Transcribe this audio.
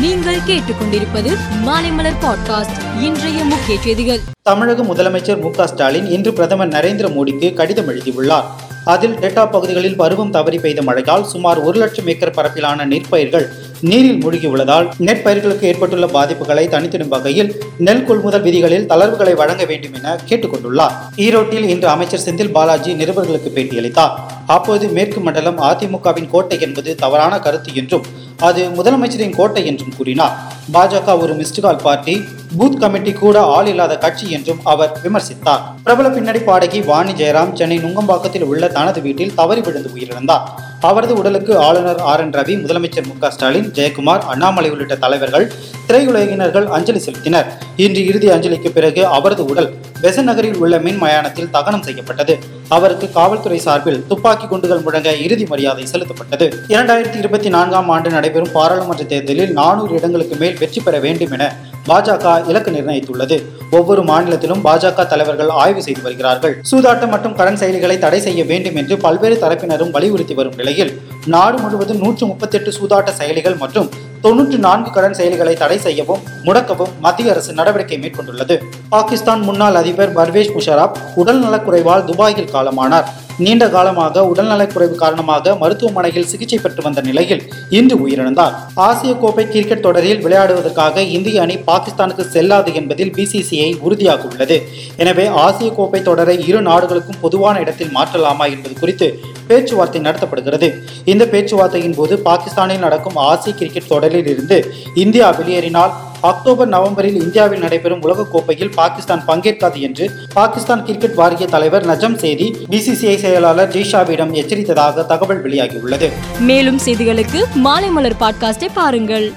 நீங்கள் கேட்டுக்கொண்டிருப்பது மாலைமலர் பாட்காஸ்ட் இன்றைய முக்கிய செய்திகள். தமிழக முதலமைச்சர் மு ஸ்டாலின் இன்று பிரதமர் நரேந்திர மோடிக்கு கடிதம் எழுதியுள்ளார். அதில் டெல்டா பகுதிகளில் பருவம் தவறி பெய்த மழையால் சுமார் ஒரு லட்சம் ஏக்கர் பரப்பிலான நெற்பயிர்கள் நீரில் மூழ்கியுள்ளதால் நெற்பயிர்களுக்கு ஏற்பட்டுள்ள பாதிப்புகளை தனித்திடும் வகையில் நெல் கொள்முதல் விதிகளில் தளர்வுகளை வழங்க வேண்டும் என கேட்டுக்கொண்டுள்ளார். ஈரோட்டில் இன்று அமைச்சர் செந்தில் பாலாஜி நிருபர்களுக்கு பேட்டியளித்தார். அப்போது மேற்கு மண்டலம் அதிமுகவின் கோட்டை என்பது தவறான கருத்து என்றும் அது முதலமைச்சரின் கோட்டை என்றும் கூறினார். பாஜக ஒரு மிஸ்டுகால் பார்ட்டி பூத் கமிட்டி கூட ஆள் இல்லாத கட்சி என்றும் அவர் விமர்சித்தார். பிரபல பின்னணி பாடகி வாணி ஜெயராம் சென்னை நுங்கம்பாக்கத்தில் உள்ள தனது வீட்டில் தவறி விழுந்து உயிரிழந்தார். அவரது உடலுக்கு ஆளுநர் ஆர் என் ரவி முதலமைச்சர் மு ஸ்டாலின் ஜெயக்குமார் அண்ணாமலை உள்ளிட்ட தலைவர்கள் திரையுலகினர்கள் அஞ்சலி செலுத்தினர். இன்று இறுதி அஞ்சலிக்கு பிறகு அவரது உடல் பெசன் நகரில் உள்ள மின் மயானத்தில் தகனம் செய்யப்பட்டது. அவருக்கு காவல்துறை சார்பில் துப்பாக்கி குண்டுகள் முழங்க இறுதி மரியாதை செலுத்தப்பட்டது. இரண்டாயிரத்தி இருபத்தி நான்காம் ஆண்டு நடைபெறும் பாராளுமன்ற தேர்தலில் நானூறு இடங்களுக்கு மேல் வெற்றி பெற வேண்டும் என பாஜக இலக்கு நிர்ணயித்துள்ளது. ஒவ்வொரு மாநிலத்திலும் பாஜக தலைவர்கள் ஆய்வு செய்து வருகிறார்கள். சூதாட்டம் மற்றும் கடன் செயலிகளை தடை செய்ய வேண்டும் என்று பல்வேறு தரப்பினரும் வலியுறுத்தி வரும் நிலையில் நாடு முழுவதும் நூற்று முப்பத்தி எட்டு சூதாட்ட செயலிகள் மற்றும் தொன்னூற்று நான்கு கடன் செயல்களை தடை செய்யவும் முடக்கவும் மத்திய அரசு நடவடிக்கை மேற்கொண்டுள்ளது. பாகிஸ்தான் முன்னாள் அதிபர் பர்வேஷ் முஷராப் உடல் நலக்குறைவால் துபாயில் காலமானார். நீண்ட காலமாக உடல்நலக்குறைவு காரணமாக மருத்துவமனையில் சிகிச்சை பெற்று வந்த நிலையில் இன்று உயிரிழந்தார். ஆசிய கோப்பை கிரிக்கெட் தொடரில் விளையாடுவதற்காக இந்திய அணி பாகிஸ்தானுக்கு செல்லாது என்பதில் பிசிசிஐ உறுதியாக உள்ளது. எனவே ஆசிய கோப்பை தொடரை இரு நாடுகளுக்கும் பொதுவான இடத்தில் மாற்றலாமா என்பது குறித்து பேச்சுவார்த்தை நடத்தப்படுகிறது. இந்த பேச்சுவார்த்தையின் போது பாகிஸ்தானில் நடக்கும் ஆசிய கிரிக்கெட் தொடரில் இருந்து இந்தியா வெளியேறினால் அக்டோபர் நவம்பரில் இந்தியாவில் நடைபெறும் உலகக்கோப்பையில் பாகிஸ்தான் பங்கேற்காது என்று பாகிஸ்தான் கிரிக்கெட் வாரிய தலைவர் நஜம் சேதி பிசிசிஐ செயலாளர் ஜெய்ஷாவிடம் எச்சரித்ததாக தகவல் வெளியாகியுள்ளது. மேலும் செய்திகளுக்கு மாலைமலர் பாட்காஸ்டை பாருங்கள்.